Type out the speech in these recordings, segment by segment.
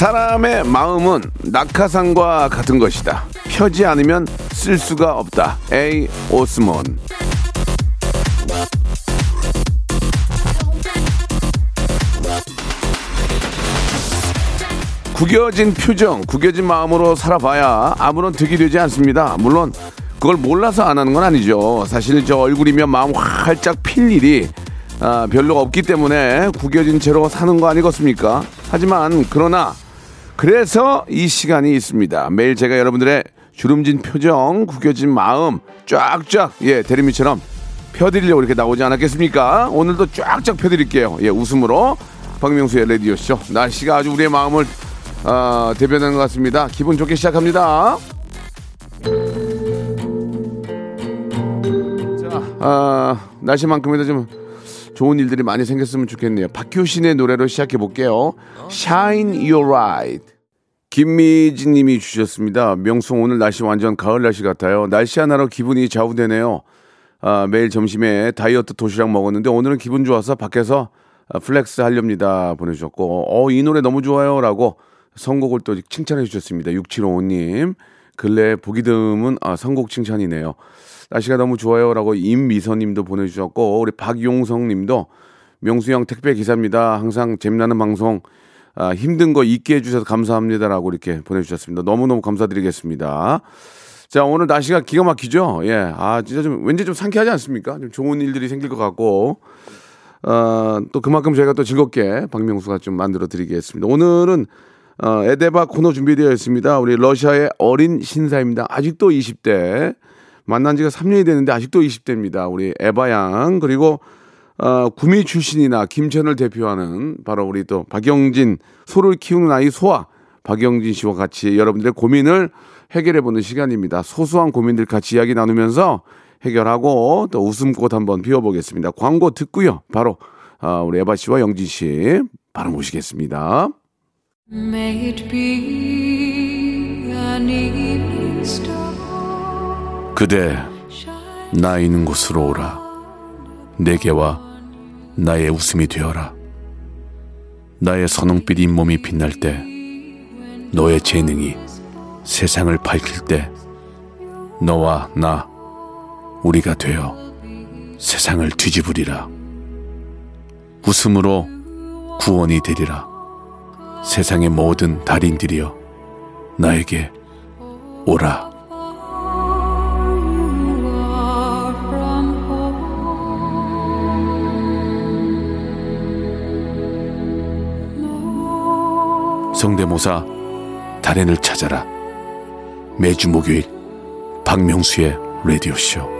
사람의 마음은 낙하산과 같은 것이다. 펴지 않으면 쓸 수가 없다. 에이 오스몬. 구겨진 표정, 구겨진 마음으로 살아봐야 아무런 득이 되지 않습니다. 물론 그걸 몰라서 안 하는 건 아니죠. 사실 저 얼굴이면 마음 활짝 필 일이 아, 별로 없기 때문에 구겨진 채로 사는 거 아니겠습니까? 하지만 그러나 그래서 이 시간이 있습니다. 매일 제가 여러분들의 주름진 표정, 구겨진 마음 쫙쫙 예 대리미처럼 펴드리려고 이렇게 나오지 않았겠습니까? 오늘도 쫙쫙 펴드릴게요. 예 웃음으로 박명수의 레디오 쇼 날씨가 아주 우리의 마음을 어, 대변하는 것 같습니다. 기분 좋게 시작합니다. 자, 아, 날씨만큼이나 좀 좋은 일들이 많이 생겼으면 좋겠네요. 박효신의 노래로 시작해 볼게요. Shine Your Light. 김미진 님이 주셨습니다. 명수 오늘 날씨 완전 가을 날씨 같아요. 날씨 하나로 기분이 좌우되네요. 아, 매일 점심에 다이어트 도시락 먹었는데 오늘은 기분 좋아서 밖에서 flex 하렵니다. 보내주셨고, 어, 이 노래 너무 좋아요. 라고 선곡을 또 칭찬해 주셨습니다. 6755님. 근래 보기 드문 아, 선곡 칭찬이네요. 날씨가 너무 좋아요라고 임미선 님도 보내주셨고 우리 박용성 님도 명수형 택배 기사입니다. 항상 재미나는 방송 아, 힘든 거 잊게 해주셔서 감사합니다라고 이렇게 보내주셨습니다. 너무너무 감사드리겠습니다. 자, 오늘 날씨가 기가 막히죠? 예. 아, 진짜 좀, 왠지 좀 상쾌하지 않습니까? 좀 좋은 일들이 생길 것 같고, 어, 또 그만큼 저희가 또 즐겁게 박명수가 좀 만들어 드리겠습니다. 오늘은 어, 에데바 코너 준비되어 있습니다. 우리 러시아의 어린 신사입니다. 아직도 20대. 만난 지가 3년이 됐는데 아직도 20대입니다. 우리 에바 양 그리고 어, 구미 출신이나 김천을 대표하는 바로 우리 또 박영진 소를 키우는 아이 소아 박영진 씨와 같이 여러분들의 고민을 해결해 보는 시간입니다. 소소한 고민들 같이 이야기 나누면서 해결하고 또 웃음꽃 한번 피워보겠습니다. 광고 듣고요. 바로 어, 우리 에바 씨와 영진 씨 바로 모시겠습니다. May it be an evening star. 그대 나 있는 곳으로 오라. 내게와 나의 웃음이 되어라. 나의 선홍빛 잇몸이 빛날 때 너의 재능이 세상을 밝힐 때 너와 나 우리가 되어 세상을 뒤집으리라. 웃음으로 구원이 되리라. 세상의 모든 달인들이여 나에게 오라 성대모사 달인을 찾아라. 매주 목요일 박명수의 라디오쇼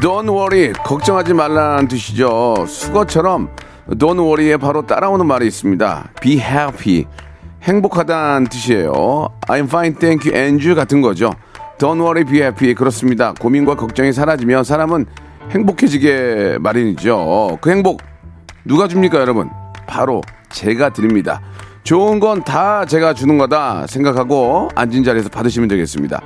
Don't worry 걱정하지 말라는 뜻이죠. 수거처럼 Don't worry에 바로 따라오는 말이 있습니다. Be happy 행복하다는 뜻이에요. I'm fine thank you and you 같은 거죠. Don't worry be happy. 그렇습니다. 고민과 걱정이 사라지면 사람은 행복해지게 마련이죠. 그 행복 누가 줍니까 여러분? 바로 제가 드립니다. 좋은 건 다 제가 주는 거다 생각하고 앉은 자리에서 받으시면 되겠습니다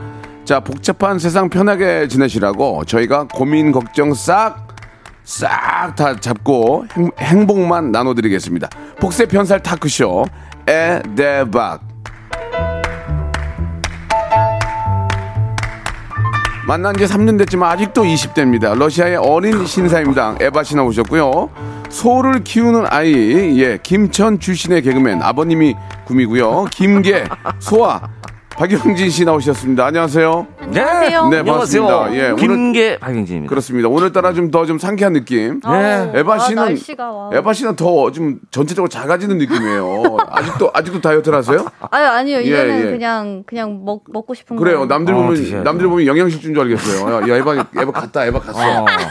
자, 복잡한 세상 편하게 지내시라고 저희가 고민, 걱정 싹, 싹 다 잡고 행, 복만 나눠드리겠습니다. 복세 편살 타크쇼, 에데박. 만난 지 3년 됐지만 아직도 20대입니다. 러시아의 어린 신사임당 에바 씨나 오셨고요. 소를 키우는 아이, 예, 김천 출신의 개그맨 아버님이 꿈이고요. 김계, 소아, 박영진 씨 나오셨습니다. 안녕하세요. 안녕하세요. 네, 반갑습니다. 예, 오늘 김계 박영진입니다. 그렇습니다. 오늘따라 좀 더좀 상쾌한 느낌. 네. 에바 아, 씨는 날씨가 와. 에바 씨는 더 좀 전체적으로 작아지는 느낌이에요. 아직도 아직도 다이어트를 하세요? 아유 아니요 예, 이거는 예. 그냥 그냥 먹 먹고 싶은 그래요. 거. 남들 어, 보면 드셔야죠. 남들 보면 영양식주인 줄 알겠어요. 야, 야, 에바 에바 갔다. 에바 갔어.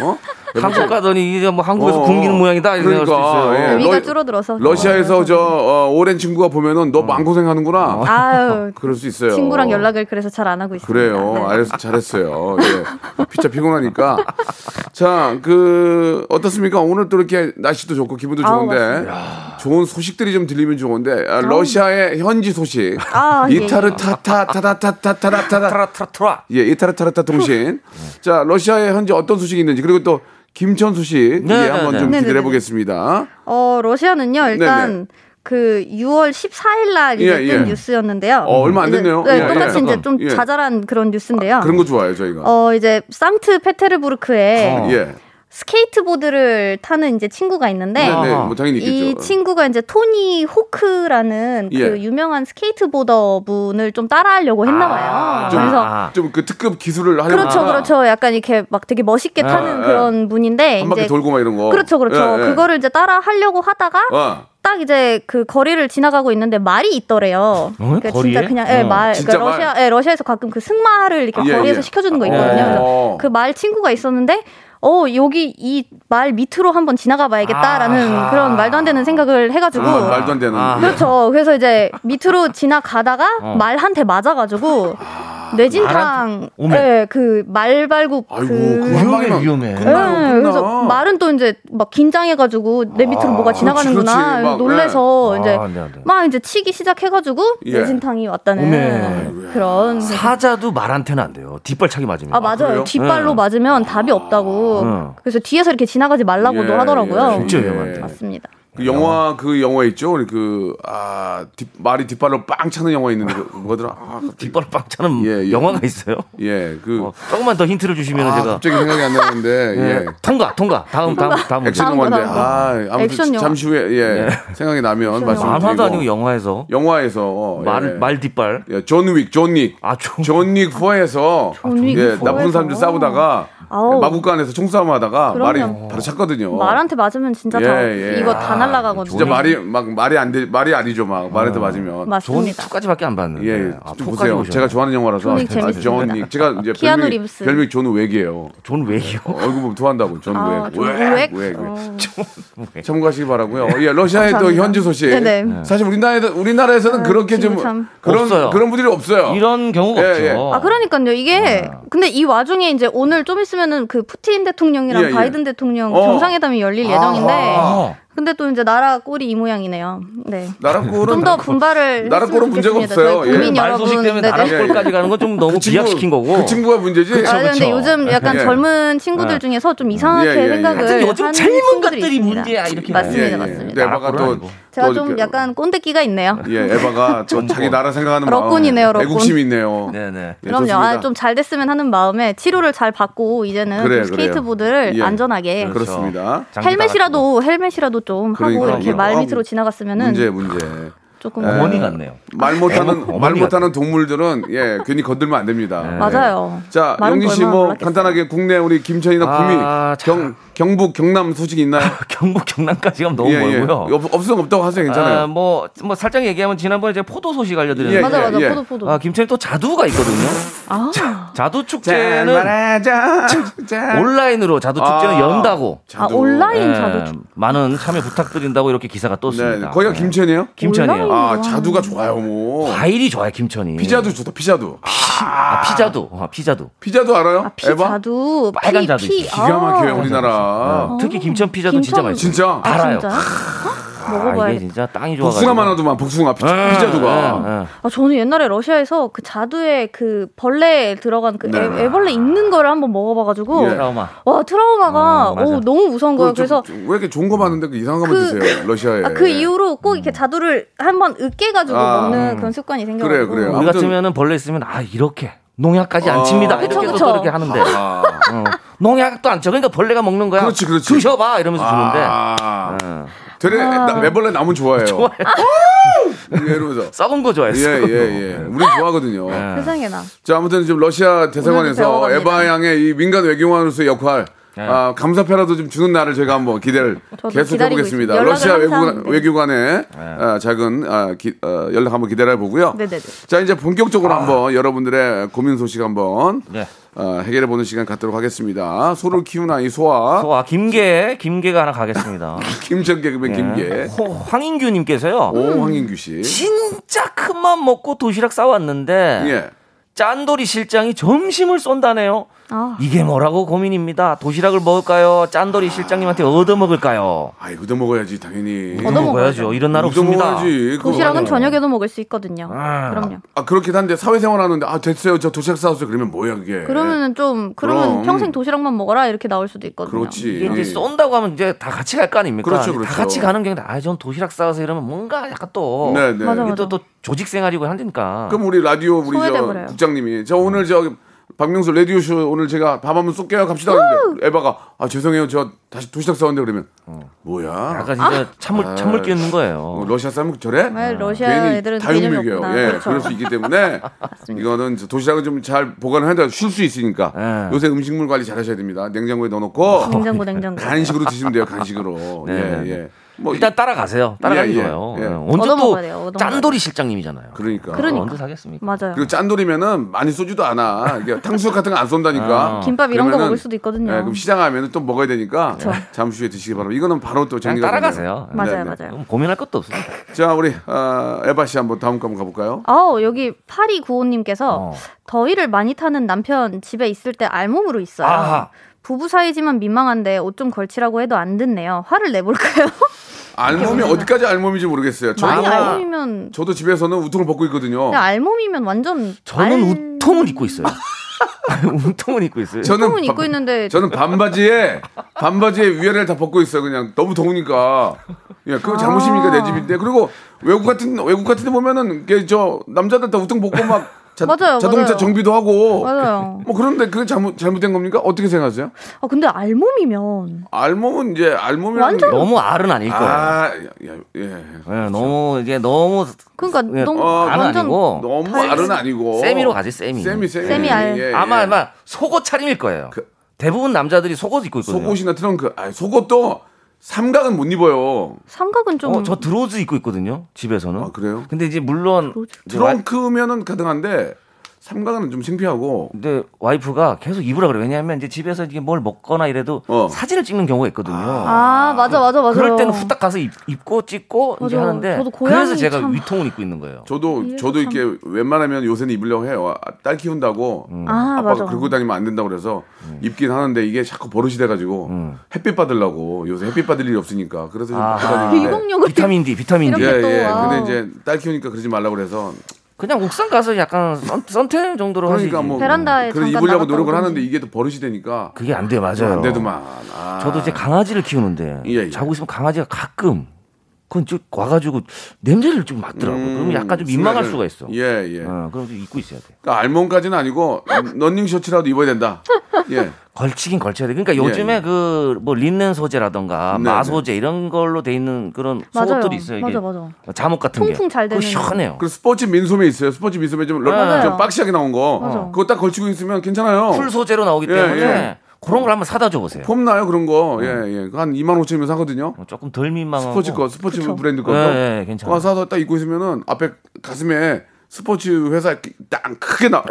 어? 에바 한국 가더니 이제 뭐 한국에서 어, 굶기는 모양이다 이렇게 그러니까, 생각할 수 있어요. 예. 위가 러- 줄어들어서 러시아에서 저 어, 오랜 친구가 보면은 너 마음고생 하는구나. 아유 그럴 수 있어요. 친구랑 연락을 그래서 잘 안 하고 있습니다. 그래요. 네. 알았어, 잘했어요. 예. 피차 피곤하니까. 자, 그 어떻습니까? 오늘 또 이렇게 날씨도 좋고 기분도 아우, 좋은데 좋은 소식들이 좀 들리면 좋은데 아, 러시아의 현지 소식. 아, 예. 이타르타타타타타타타타. 트라트라. 예, 이타르타르타 통신. 자, 러시아의 현재 어떤 소식이 있는지 그리고 또 김천 소식 네, 예, 네, 한번 네. 좀 네, 네, 기대해 네. 보겠습니다. 어 러시아는요 일단 네네. 그 6월 14일 날 이제 예, 뜬 예. 뉴스였는데요. 어, 얼마 안 이제, 됐네요. 네, 예, 똑같이 예. 이제 좀 예. 자잘한 그런 뉴스인데요. 그런 거 좋아해요, 저희가. 어 이제 상트 페테르부르크에 어. 예. 스케이트보드를 타는 이제 친구가 있는데 네, 네. 뭐 당연히 있겠죠. 이 친구가 이제 토니 호크라는 예. 그 유명한 스케이트보더 분을 좀 따라하려고 했나 봐요. 좀- 그래서 아, 좀그 특급 기술을 하려고 그렇죠, 그렇죠. 약간 이렇게 막 되게 멋있게 아, 타는 예. 그런 분인데 한 바퀴 이제 돌고 막 이런 거. 그렇죠, 그렇죠. 예, 예. 그거를 이제 따라 하려고 하다가 어. 딱 이제 그 거리를 지나가고 있는데 말이 있더래요. 그러니까 거리에? 진짜 그냥 예, 어. 말. 진짜 그러니까 러시아 예, 러시아에서 가끔 그 승마를 이렇게 예, 거리에서 예. 시켜주는 거 있거든요. 어. 그래서 그말 친구가 있었는데 어 여기 이 말 밑으로 한번 지나가 봐야겠다라는 아하. 그런 말도 안 되는 생각을 해가지고 아, 말도 안 되는. 아. 그렇죠. 그래서 이제 밑으로 지나가다가 어. 말한대 맞아가지고 뇌진탕. 예, 그 말발굽 아이고, 그 위험해, 위험해. 끝나요, 예, 끝나. 그래서 말은 또 이제 막 긴장해가지고 내 밑으로 뭐가 지나가는구나 그렇지, 그렇지. 막, 놀래서 네. 이제 아, 안 돼, 안 돼. 막 이제 치기 시작해가지고 예. 뇌진탕이 왔다는 오메. 그런 사자도 말한테는 안 돼요. 뒷발차기 맞으면. 아 맞아요 그래요? 뒷발로 네. 맞으면 답이 없다고 응. 그래서 뒤에서 이렇게 지나가지 말라고도 예, 하더라고요 예, 진짜 예. 위험한데. 맞습니다 그 영화 그 영화 있죠. 그아 말이 뒷발로 빵 차는 영화 있는데 그 뭐더라? 아, 뒷발 빵 차는 예, 예. 영화가 있어요. 예, 그 어, 조금만 더 힌트를 주시면 아, 제가 갑자기 생각이 안 나는데 예. 예. 통과 통과 다음 다음 다음. 액션 영화인데. 아 아무튼 액션 영화. 잠시 후에 예 생각이 나면 말씀드리고 만화도 아니고 영화에서 영화에서 말 예. 말 뒷발. 예, 존 윅, 존 윅. 아 좀. 존윅 4에서 존윅 예, 4에서. 나쁜 사람들 싸우다가 아우. 마구간에서 총싸움 하다가 말이. 바로 찼거든요. 말한테 맞으면 진짜 다 예, 예. 이거 다 날라가거든요 진짜 말이 막 말이 안 돼, 말이 아니죠, 막 말한테 맞으면. 맞습니다 2까지밖에 안 봤는데. 예, 아, 좀 4까지 보세요. 보셨네. 제가 좋아하는 영화라서. 존윅 재밌습니다. 존 윅. 제가 이제 키아누 별명이, 리브스. 별명이 존 윅이에요. 존 윅이요. 얼굴 보면 좋아한다고, 존 아, 윅. 존 윅, 윅? 윅. 어. 참고하시기 바라고요. 예, 러시아의 또. 현지 소식. 네네. 사실 우리나라에 우리나라에서는 그렇게 좀. 그런 없어요. 그런 분들이 없어요. 이런 경우가 예, 없죠. 예. 아 그러니까요 이게 근데 이 와중에 이제 오늘 좀 있으면은 그 푸틴 대통령이랑 예, 예. 바이든 대통령 어. 정상회담이 열릴 예정인데 아. 근데 또 이제 나라 꼴이 이 모양이네요. 네. 나라 꼴은 좀 더 분발을 나라 꼴은 문제가. 없어요. 예. 국민 말 여러분. 소식 때문에. 나라 예, 예. 꼴까지 가는 건 좀 너무 그 친구- 비약시킨 거고. 그 친구가 문제지. 아, 근데 그쵸. 요즘 약간 예. 젊은 친구들 중에서 좀 이상하게 예, 예, 예. 생각을 요즘 하는 젊은 친구들이 것들이. 문제야, 이렇게. 맞습니다, 예, 예. 맞습니다. 네, 나라 또, 꼴은 제가 또좀 이렇게- 약간 꼰대끼가 있네요. 예, 에바가 또 자기 나라 생각하는 마음. 럭군이네요, 럭군. 애국심이 있네요. 네네. 예, 그럼요. 좋습니다. 아, 좀 잘 됐으면 하는 마음에 치료를 잘 받고 이제는 그래요, 좀 스케이트보드를. 예. 안전하게 그렇죠. 그렇습니다. 장비 헬멧이라도 헬멧이라도 좀 하고 그러니까 이렇게 이게 말 아, 밑으로 지나갔으면은 문제 문제. 조금 예. 어머니 같네요. 말 못하는 말 못하는 동물들은 예 괜히 건들면 안 됩니다. 네. 예. 맞아요. 자또씨 뭐. 간단하게 국내 우리 김천이나 아, 구미 자. 경 경북 경남 소식 있나요? 경북 경남까지 가면 너무 예, 예. 멀고요. 없, 없으면 없다고 하세요. 괜찮아요. 아, 뭐, 뭐 살짝 얘기하면 지난번에 제가 포도 소식 알려드렸는데 예, 맞아 맞아 예. 포도 포도. 아, 김천에 또 자두가 있거든요. 아, 자두 짠 축제는. 온라인으로 자두 축제는 아, 연다고. 아 자두. 온라인 예, 자두 주- 많은 참여 부탁드린다고 이렇게 기사가 네, 떴습니다. 거기가 네. 김천이에요? 김천이에요. 온라인? 아 자두가 좋아요 뭐. 과일이 좋아요, 김천이. 피자도 좋다. 피자도. 아, 피자도. 아, 피자도. 피자도 알아요? 아, 피 에바? 자두 빨간 피, 자두 피. 기가 막혀요 아. 우리나라. 어, 특히 김천 피자두 진짜 맛있어요. 진짜. 아, 알아요. 진짜? 아, 이게 먹어봐야겠다. 진짜 땅이 좋아가지고. 복숭아만 하더만 복숭아 피, 예, 피자두가. 예, 예. 아, 저는 옛날에 러시아에서 그 자두에 그 벌레 들어간 그 네. 애, 애벌레 있는 거를 한번 먹어봐가지고 예. 트라우마. 와 트라우마가 어. 오, 너무 무서운 거예요. 좀- 그래서 좀왜 이렇게 좋은 거 많은데 그 이상한 것만 그- 드세요 러시아에. 아, 그 이후로 꼭 이렇게 자두를 한번 으깨가지고 아, 먹는 그런 습관이 생겨가지고 그래요, 그래요. 우리 같으면은 벌레 있으면 아 이렇게 농약까지 안 아. 칩니다. 그쵸, 이렇게 그쵸. 또 이렇게 하는데 아, 어, 농약도 안 쳐. 그러니까 벌레가 먹는 거야. 그렇지, 그렇지. 드셔봐 이러면서 주는데 아, 어, 되레 나- 매벌레 나면 좋아해요. 좋아요. 예, 이러면서. 썩은 거 좋아했어. 예, 예, 예. 우린 좋아하거든요. 예. 세상에나. 자, 아무튼 지금 러시아 대사관에서. 에바 양의 이 민간 외교관으로서의 역할, 네. 아, 감사패라도 좀 주는 날을 저희가 한번 기대를 계속 해보겠습니다. 러시아 연락을 외교관, 항상, 네. 외교관의 아, 작은 아, 기- 어, 연락 한번 기다려 보고요. 네네네. 자, 이제 본격적으로 한번 여러분들의 고민 소식 한번 네. 어, 해결해 보는 시간 갖도록 하겠습니다. 소를 키우는 아이 소아, 소아 김계 김계가 하나 가겠습니다. 김전 개그맨 예. 김계, 호- 황인규님께서요. 오 황인규 씨. 진짜 큰맘 먹고 도시락 싸왔는데 예. 짠돌이 실장이 점심을 쏜다네요. 아. 이게 뭐라고 고민입니다. 도시락을 먹을까요? 짠돌이 실장님한테 얻어 먹을까요? 아이 얻어 먹어야지 당연히. 얻어 먹어야죠. 이런 날 얻어 없습니다. 도시락은 맞아. 저녁에도 먹을 수 있거든요. 아. 그럼요. 아 그렇긴 한데 사회생활 하는데 아 됐어요 저 도시락 싸왔어요 그러면 뭐야 그게 그러면은 좀 그러면 그럼. 평생 도시락만 먹어라 이렇게 나올 수도 있거든요. 그렇지 이게 쏜다고 하면 이제 다 같이 갈 거 아닙니까? 그렇죠, 그렇죠. 다 같이 가는 경우에 아, 전 도시락 싸와서 이러면 뭔가 약간 또 네네 맞아, 이게 맞아. 또, 또 조직 생활이고 한다니까. 그럼 우리 라디오 우리 저 소외 국장님이 저 오늘 저 박명수 라디오 쇼 오늘 제가 밥 한번 쏠게요 갑시다 근데 에바가 아 죄송해요. 저 다시 도시락 싸왔는데 그러면. 뭐야? 약간 진짜 아. 찬물 끼얹는 어, 거예요. 러시아 사람 저래? 정말 러시아 괜히 애들은 다육 개념이 먹여요. 없구나. 예 그렇죠. 그럴 수 있기 때문에 이거는 저 도시락을 좀잘 보관을 해야 쉴 수 있으니까. 예. 요새 음식물 관리 잘 하셔야 됩니다. 냉장고에 넣어놓고 냉장고 냉장고. 간식으로 드시면 돼요 간식으로. 네, 네, 네. 예예 뭐 일단 따라가세요. 따라가는 예, 예, 거예요. 예. 예. 언제 얻어 또 짠돌이 실장님이잖아요. 그러니까 그러니까. 언제 사겠습니까? 맞아요. 그리고 짠돌이면은 많이 쏘지도 않아. 이게 탕수육 같은 거 안 쏜다니까. 아. 김밥 이런 거 먹을 수도 있거든요. 예, 그럼 시장 가면은 또 먹어야 되니까 잠시 후에 드시기 바랍니다. 이거는 바로 또 정리가 따라가세요. 되네요. 맞아요, 네, 네. 맞아요. 고민할 것도 없습니다. 자, 우리 어, 에바 씨 한번 다음 거 한번 가볼까요? 아우 여기 8295님께서 어. 더위를 많이 타는 남편 집에 있을 때 알몸으로 있어요. 아하. 부부 사이지만 민망한데 옷 좀 걸치라고 해도 안 듣네요. 화를 내볼까요? 알몸이 어디까지 알몸인지 모르겠어요. 저도, 알몸이면 저도 집에서는 우통을 벗고 있거든요. 근데 알몸이면 완전 저는 알... 우통을 입고 있어요. 우통을 입고 있어요. 저는 우통은 입고 반- 있는데 저는 반바지에 반바지에 위아래를 다 벗고 있어요. 그냥 너무 더우니까. 예, 그거 잘못입니까 내 집인데. 그리고 외국 같은 외국 같은 데 보면은 저 남자들 다 우통 벗고 막 자, 맞아요, 자동차 맞아요. 정비도 하고. 맞아요. 뭐 그런데 그게 잘못 잘못된 겁니까? 어떻게 생각하세요? 아 근데 알몸이면 알몸은 이제 알몸이 완전- 너무 알은 아닐 거예요. 아, 야, 예. 예, 너무 이게 너무 그러니까 예, 너무 어, 알은 완전 아니고 너무 달- 알은 아니고 세미로 가지 세미. 세미 세미 세미 알. 예, 예. 아마 아마 속옷 차림일 거예요. 그- 대부분 남자들이 속옷 입고 있거든요. 속옷이나 트렁크 아 속옷도 삼각은 못 입어요 삼각은 좀 어, 저 드로즈 입고 있거든요. 집에서는. 아, 그래요? 근데 이제 물론 이제 와- 트렁크면은 가능한데 삼각은 좀 창피하고 근데 와이프가 계속 입으라 그래. 요 왜냐하면 이제 집에서 이게 뭘 먹거나 이래도 어. 사진을 찍는 경우가 있거든요. 아 맞아 맞아 맞아. 그럴 때는 후딱 가서 입, 입고 찍고 이제 맞아. 하는데 저도 고양이 그래서 제가 참- 웃통을 입고 있는 거예요. 저도 이해가 저도 참- 이렇게 웬만하면 요새는 입으려고 해요 아, 딸 키운다고 아 아빠가 맞아. 긁고 다니면 안 된다고 그래서 입긴 하는데 이게 자꾸 버릇이 돼가지고 음. 햇빛 받으려고 요새 햇빛 받을 일이 없으니까 그래서 좀 아하. 입고 다니는데 비공용을 비타민 D, 비타민 D. 예, 또, 예. 와우. 근데 이제 딸 키우니까 그러지 말라고 그래서 그냥 옥상 가서 약간 선, 선탠 정도로 그러니까 하시지. 뭐 베란다에 그래 입으려고 노력을. 하는데 이게 또 버릇이 되니까 그게 안 돼요, 맞아요. 안 되더만. 아. 저도 이제 강아지를 키우는데 예, 예. 자고 있으면 강아지가 가끔 그건 쭉 와가지고 냄새를 좀 맡더라고. 요 음, 그러면 약간 좀 민망할 수가 있어. 예, 예. 어, 그럼 좀 입고 있어야 돼. 그러니까 알몸까지는 아니고 런닝 셔츠라도 입어야 된다. 예. 걸치긴 걸쳐야 돼. 그러니까 요즘에 예. 그뭐 린넨 소재라던가 네, 마 네. 소재 이런 걸로 돼 있는 그런 맞아요. 속옷들이 있어요. 이게 맞아 맞아. 잠옷 같은 게. 통풍 잘 그거 되는. 시원해요. 그 스포츠 민소매 있어요. 스포츠 민소매 좀, 러- 맞아요. 좀 boxy하게 나온 거. 맞아. 그거 딱 걸치고 있으면 괜찮아요. 풀 소재로 나오기 예, 때문에 예. 그런 걸 한번 사다 줘 보세요. 폼 나요 그런 거. 예, 예. 그거 한 2만 5천이면 사거든요. 어, 조금 덜 민망하고. 스포츠 거, 스포츠 그쵸. 브랜드 거. 예, 거. 예, 괜찮아. 그거 사서 딱 입고 있으면은 앞에 가슴에 스포츠 회사 딱 크게 나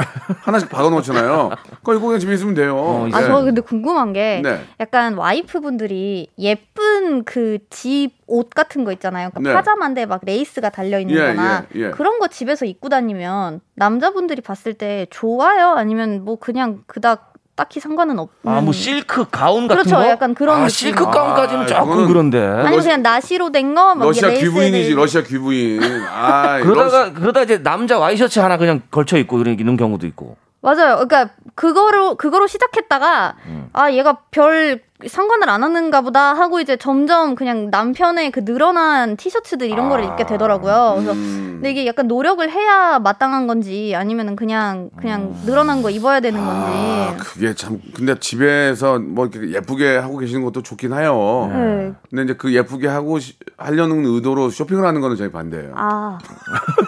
하나씩 박아 놓잖아요. 그거 입고 그냥 집에 있으면 돼요. 어, 아, 예. 저 근데 궁금한 게 네. 약간 와이프분들이 예쁜 그 집 옷 같은 거 있잖아요. 그러니까 네. 파자마인데 막 레이스가 달려 있는 예, 거나 예, 예. 그런 거 집에서 입고 다니면 남자분들이 봤을 때 좋아요? 아니면 뭐 그냥 그닥 딱히 상관은 없는 아, 뭐 실크 가운 같은 그렇죠. 거? 약간 그런 아, 느낌. 실크 가운까지는 아, 조금 그런데. 아니면 러시- 그냥 나시로 된 거, 막 러시아 귀부인이지. 러시아 귀부인. 아, 그러다가 그러다 이제 남자 와이셔츠 하나 그냥 걸쳐 입고 이런 경우도 있고. 맞아요. 그러니까 그거로 그거로 시작했다가 음. 아 얘가 별 상관을 안 하는가 보다 하고 이제 점점 그냥 남편의 그 늘어난 티셔츠들 이런 거를 입게 되더라고요. 그래서 음. 근데 이게 약간 노력을 해야 마땅한 건지 아니면은 그냥 그냥 늘어난 거 입어야 되는 건지. 아, 그게 참 근데 집에서 뭐 이렇게 예쁘게 하고 계시는 것도 좋긴 해요. 네. 근데 이제 그 예쁘게 하고 시- 하려는 의도로 쇼핑을 하는 거는 저희 반대예요. 아,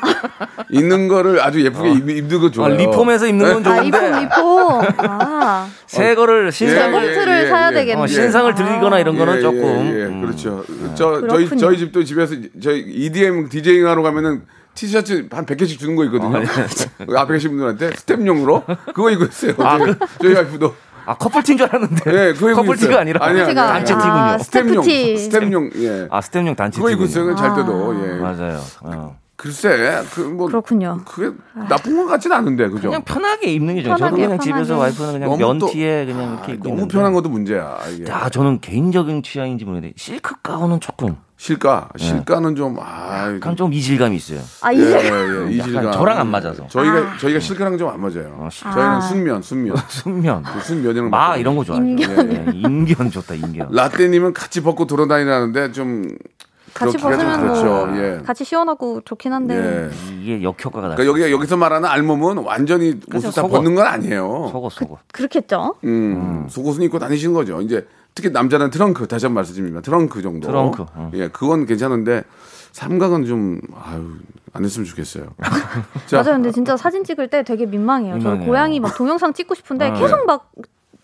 있는 거를 아주 예쁘게 입, 입는 거 아, 좋아요. 리폼에서 입는 건아 좋은데 리폼 리폼. 아, 새 거를 신상 예, 봉투를 예, 사야 예. 되겠네. 어, 신상을 들이거나 이런 거는 예, 조금 예, 예, 음. 그렇죠. 저 저희 그렇군요. 저희 집도 집에서 저희 EDM 디제잉 하러 가면은 티셔츠 한 100개씩 주는 거 있거든요. 그 앞에 계신 분들한테 스태프용으로 그거 입고 있어요. 저희, 저희 와이프도 아 커플티인 줄 알았는데 예, 그거 입고 커플티가 있어요. 아니라 아니야, 티가 아니야. 단체 아, 티군요. 스태프용 스태프티. 스태프용 예. 아 스태프용 단체 그거 입고. 있어요. 잘 때도 예. 맞아요. 어. 글쎄 그뭐 그렇군요. 그게 나쁜 것 같지는 않은데 그죠? 그냥 편하게 입는 게. 저도 편하게, 그냥 집에서 편하게. 와이프는 그냥 너무 또- 면티에 그냥 이렇게 입고 너무 있는데. 편한 것도 문제야 이게. 아 저는 개인적인 취향인지 모르겠는데 실크 가운은 조금 실가 실크 가운은 좀 아. 약간 좀 이질감이 있어요. 아 예, 이제 예, 이질감. 약간 저랑 안 맞아서. 저희가 저희가 실가랑 좀 안 맞아요. 어, 실- 저희는 아. 순면, 순면, 순면, 그 순면이랑 마 맞거든요. 이런 거 좋아해요. 인견. 예, 인견 좋다 인견. 라떼님은 같이 벗고 돌아다니라는데 좀 같이 벗으면 뭐 그렇죠. 예. 같이 시원하고 좋긴 한데. 예. 이게 역효과가 나. 그러니까 여기 여기서 말하는 알몸은 완전히 옷을 그렇죠, 다 속옷. 벗는 건 아니에요. 속옷 속옷. 그 렇겠죠. 음, 속옷은 입고 다니시는 거죠. 이제 특히 남자는 트렁크 다시 한 번 말씀드립니다. 트렁크 정도. 트렁크, 어. 예, 그건 괜찮은데 삼각은 좀 아유 안 했으면 좋겠어요. 자, 맞아요. 근데 진짜 사진 찍을 때 되게 민망해요. 저 민망해요. 고양이 막 동영상 찍고 싶은데 어, 계속 막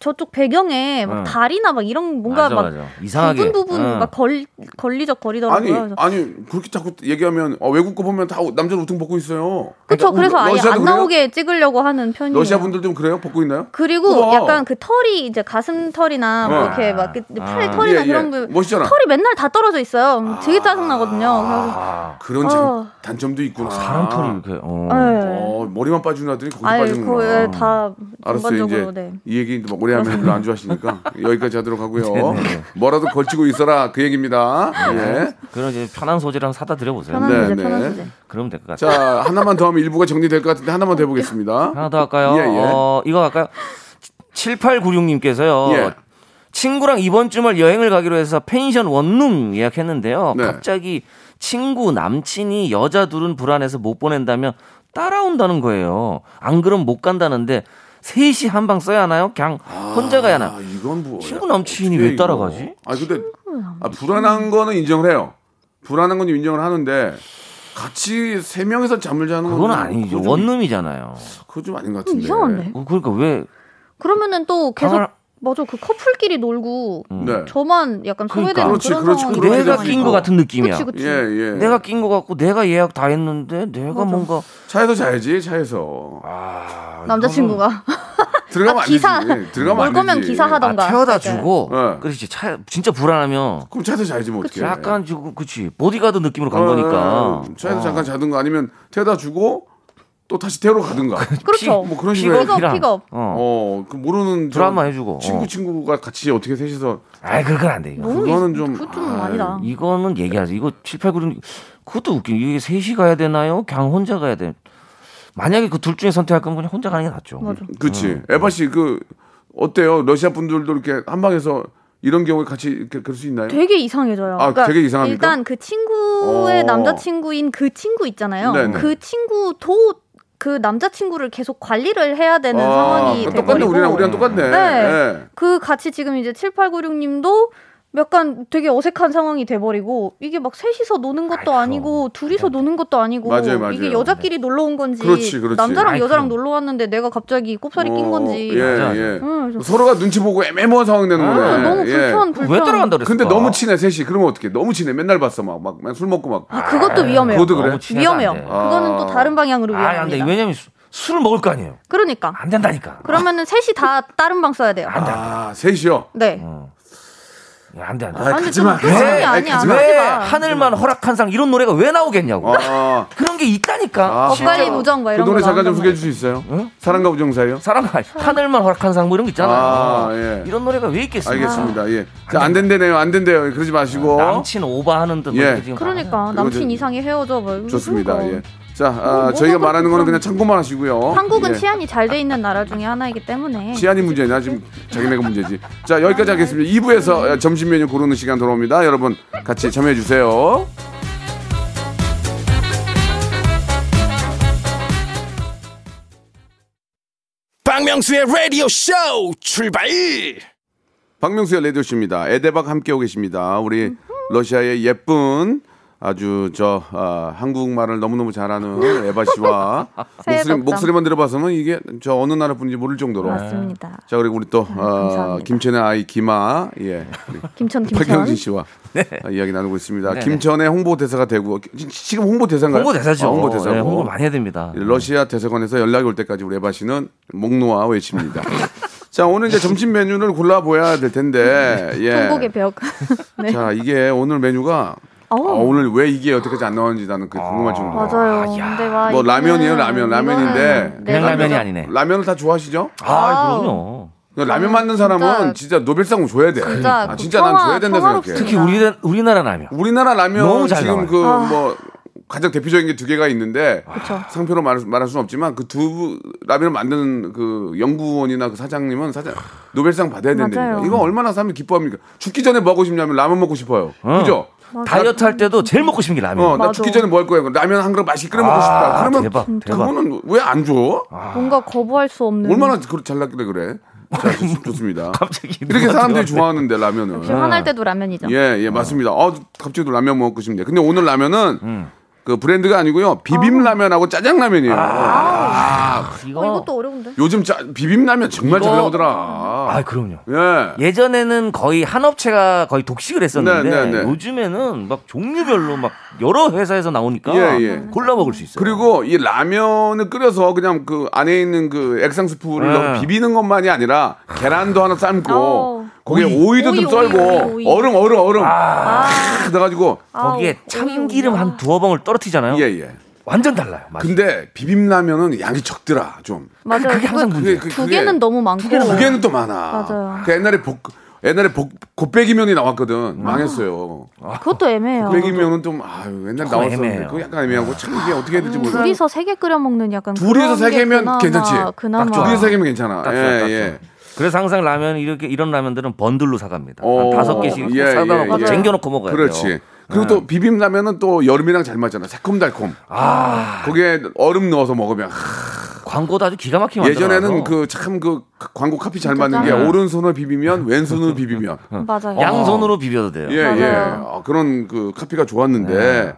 저쪽 배경에 막 어. 다리나 막 이런 뭔가 맞아, 막 맞아. 이상하게. 부분 부분 어. 막 걸, 걸리적 거리더라고요. 아니 아니 그렇게 자꾸 얘기하면 어, 외국 거 보면 다 남자 우통 벗고 있어요. 그러니까 그래서 아예 안 그래요? 나오게 찍으려고 하는 편이에요. 러시아 분들도 그래요? 벗고 있나요? 그리고 우와. 약간 그 털이 이제 가슴 털이나 뭐 어. 이렇게 막그 팔 아. 털이나 예, 예. 그런 부 멋있잖아. 털이 맨날 다 떨어져 있어요. 되게 짜증 나거든요. 아, 그런 어. 장- 단점도 있구나. 사람 털이 이렇게. 어. 그래서 어, 머리만 빠지는 애들이 거기 아예 빠지는구나. 거의 다 알았어요. 전반적으로 이제 네. 이 얘기 뭐 오래 하면 별로 안 좋아하시니까 여기까지 하도록 하고요. 네네네. 뭐라도 걸치고 있어라 그 얘기입니다. 예. 그런 이제 편한 소재랑 사다 드려보세요. 편한 네, 소재, 네. 편한 소재. 그러면 될 것 같아요. 자 하나만 더 하면 일부가 정리될 것 같은데 하나만 더 해보겠습니다. 하나 더 할까요? 예, 예. 어, 이거 할까요? 7896님께서요. 예. 친구랑 이번 주말 여행을 가기로 해서 펜션 원룸 예약했는데요. 네. 갑자기 친구 남친이 여자 둘은 불안해서 못 보낸다며 따라온다는 거예요. 안 그럼 못 간다는데 셋이 한 방 써야 하나요? 그냥 혼자 가야 하나? 아, 이건 뭐 친구 남친이 왜. 따라가지? 아 근데 아, 불안한 거는 인정을 해요. 불안한 건 인정을 하는데 같이 세 명이서 잠을 자는 그건 건 아니죠. 그건 좀- 원룸이잖아요. 그건 좀 아닌 것 음, 같은데. 이상한데. 어, 그러니까 왜 그러면은 또 계속 방을- 맞아 그 커플끼리 놀고 네. 저만 약간 그러니까. 소외되는 그렇지, 그런 그렇지, 상황이 그렇게 내가 될낀수 것. 같은 느낌이야. 그치 그치. 예, 예. 내가 낀 것 같고 내가 예약 다 했는데 내가 뭔가 차에서 자야지 차에서 아, 남자친구가 들어가면 아, 안 기사. 되지. 들어가면 올안 거면. 기사 하던가. 아, 태워다 그러니까. 주고 네. 그렇지 차 진짜 불안하면 그럼 차에서 자야지 뭐 어떻게? 약간 지금 그치 보디가드 느낌으로 간 거니까 차에서 어. 잠깐 자든가 아니면 태워다 주고 또 다시 태우러 가든가. 그렇죠. 뭐 그런 식으로 픽업, 픽업, 픽업. 어. 어, 그 모르는 저 드라마 해주고. 친구 어. 친구가 같이 어떻게 셋이서 아이 그건 안 돼 이거 그거는 이- 좀- 그건 좀 아이, 아니다. 이거는 얘기하지 이거 7896 그것도 웃긴 이게 셋이 가야 되나요? 그냥 혼자 가야 돼 만약에 그 둘 중에 선택할 거면 그냥 혼자 가는 게 낫죠 맞아. 그렇지. 에바 씨 그 어때요? 러시아 분들도 이렇게 한 방에서 이런 경우에 같이 이렇게 그럴 수 있나요? 되게 이상해져요. 그러니까 아, 되게 이상합니까? 일단 그 친구의 어. 남자친구인 그 친구 있잖아요. 네네. 그 친구도 그 남자친구를 계속 관리를 해야 되는 아, 상황이 똑같네. 우리랑 우리랑 똑같네. 네. 예. 그 같이 지금 이제 7896님도 약간 되게 어색한 상황이 돼버리고 이게 막 셋이서 노는 것도 아이고. 아니고 둘이서 노는 것도 아니고 맞아요, 맞아요. 이게 여자끼리 놀러 온 건지 그렇지, 그렇지. 남자랑 아이고. 여자랑 놀러 왔는데 내가 갑자기 꼽살이 낀 어, 건지 예, 맞아. 예. 응, 서로가 눈치 보고 애매모호한 상황 되는 아, 거네. 너무 예. 불편 불편 왜 따라간다 그랬어 근데 너무 친해 셋이. 그러면 어떻게? 너무 친해. 맨날 봤어 막 막 술 먹고 막. 아 그것도 위험해요. 그것도 그래? 안 위험해요. 돼. 아. 그거는 또 다른 방향으로 안돼 위험합니다. 왜냐면 수- 술을 먹을 거 아니에요 그러니까 안 된다니까 그러면은 셋이 다 다른 방 써야 돼요. 아, 셋이요. 네. 안 돼 안 돼 아, 아니 가지 좀 마. 그런 왜? 아이, 아니야. 가지 마. 왜 마. 하늘만 허락한 상 이런 노래가 왜 나오겠냐고 아. 그런 게 있다니까 아, 엇갈리 무정 뭐그 이런 노래 거 잠깐 좀 소개해 줄 수 있어요? 사랑과 우정 사이요? 사람 하늘만 허락한 상 뭐 이런 거 있잖아요 아, 예. 이런 노래가 왜 있겠어요 알겠습니다. 예. 자, 안 된대네요. 안 된대요. 그러지 마시고. 남친 오바하는 듯 예. 뭐 지금 그러니까 남친 이상이 헤어져 뭐 좋습니다. 예. 자, 아, 저희가 말하는 거는 그냥 참고만 하시고요. 한국은 예. 치안이 잘 돼 있는 나라 중에 하나이기 때문에 치안이 문제냐 지금 자기네가 문제지. 자 여기까지 하겠습니다. 2부에서 점심 메뉴 고르는 시간 돌아옵니다. 여러분 같이 참여해 주세요. 박명수의 라디오 쇼 출발 박명수의 라디오 쇼입니다. 에데박 함께하고 계십니다. 우리 러시아의 예쁜 아주 저 아, 한국말을 너무너무 잘하는 에바 씨와 목소리. 목소리만 들어봐서는 이게 저 어느 나라 분인지 모를 정도로. 맞습니다. 자 그리고 우리 또 어, 감사합니다. 김천의 아이 김아 예 김천 김천 박경진 씨와 아, 이야기 나누고 있습니다. 네. 김천의 홍보 대사가 되고 지- 지금 홍보 대사인가요? 홍보 대사죠. 아, 홍보 대사고. 네, 홍보 많이 해야 됩니다. 러시아 대사관에서 연락이 올 때까지 우리 에바 씨는 목 놓아 외칩니다. 자 오늘 이제 점심 메뉴를 골라 보야 될 텐데 예. 한국의 벽. 네. 자 이게 오늘 메뉴가 아, 어우. 오늘 왜 이게 여태까지 안 나왔는지 나는 그 궁금할 정도. 맞아요. 근데 와 뭐 이거는- 라면이에요 라면 라면인데 이거는 그냥 내가- 라면이 아니네. 라면을 다 좋아하시죠? 아, 그럼요. 그러니까 라면 만든 사람은 진짜, 노벨상 줘야 돼. 진짜 아, 그 진짜 난 평화- 줘야 된다 평화롭습니다. 생각해. 특히 우리 우리나라 라면. 우리나라 라면 너무 잘 지금 나와요. 그 아. 뭐 가장 대표적인 게 두 개가 있는데 그쵸. 상표로 말할, 수- 말할 수는 없지만 그 두 라면을 만드는 그 연구원이나 그 사장님은 사장 노벨상 받아야 된다니까. 맞아요. 이거 얼마나 사람이 기뻐합니까? 죽기 전에 뭐 하고 싶냐면 라면 먹고 싶어요. 그죠? 다이어트 할 때도 제일 먹고 싶은 게 라면. 어, 나 맞아. 죽기 전에 뭐 할 거야? 라면 한 그릇 맛있게 끓여 먹고 아, 싶다. 그러면 대박, 대박. 그거는 왜 안 줘? 뭔가 거부할 수 없는. 얼마나 그 잘났길래 그래? 자, 좋- 좋습니다. 갑자기 이렇게 사람들이. 좋아하는데 라면은. 화날 때도 라면이죠. 예, 예, 맞습니다. 어, 갑자기 또 라면 먹고 싶네. 근데 오늘 라면은 음. 그 브랜드가 아니고요. 비빔라면하고 짜장라면이에요. 아, 이거 어, 이것도 어려운데. 요즘 짜, 비빔라면 정말 잘 이거- 나오더라. 아, 그럼요. 예. 예전에는 거의 한 업체가 거의 독식을 했었는데 네, 네, 네. 요즘에는 막 종류별로 막 여러 회사에서 나오니까 예, 예. 골라 먹을 수 있어요. 그리고 이 라면을 끓여서 그냥 그 안에 있는 그 액상 스프를 네. 넣고 비비는 것만이 아니라 계란도 하나 삶고 어. 거기에 오이. 오이. 도 오이, 좀 썰고 오이, 오이. 얼음 얼음 얼음 아, 탁 넣어가지고 거기에 참기름. 한 두어 방울 떨어뜨리잖아요. 예 예. 완전 달라요. 맛이. 근데 비빔라면은 양이 적더라 좀. 맞아요. 그게 항상 문제예요. 그게- 두 개는 너무 많고. 두 개는 또 많아. 맞아요. 그 옛날에 복 옛날에 복 곱빼기면이 나왔거든. 망했어요. 그것도 애매해요. 곱빼기면은 좀 아유 옛날 나왔었는데. 그거 약간 애매하고 참 이게 어떻게 해야 될지 모르겠어. 둘이서 세 개 끓여 먹는 약간 둘이서 세게 개면 괜찮지. 그나마. 딱. 둘이서 세 개면 괜찮아. 딱 예 딱 예. 좋아. 그래서 항상 라면 이렇게 이런 라면들은 번들로 사갑니다. 어, 한 다섯 개씩 예, 사다 예, 놓고 예. 쟁겨놓고 먹어야 그렇지. 돼요. 그리고 또 비빔라면은 또 여름이랑 잘 맞잖아. 새콤달콤. 아, 거기에 얼음 넣어서 먹으면 하, 광고도 아주 기가 막히게 예전에는. 그 참그 광고 카피 잘 맞는 게. 오른손을 비비면 왼손을 비비면 맞아요. 양손으로 비벼도 돼요. 예, 예. 맞아요. 아, 그런 그 카피가 좋았는데 네.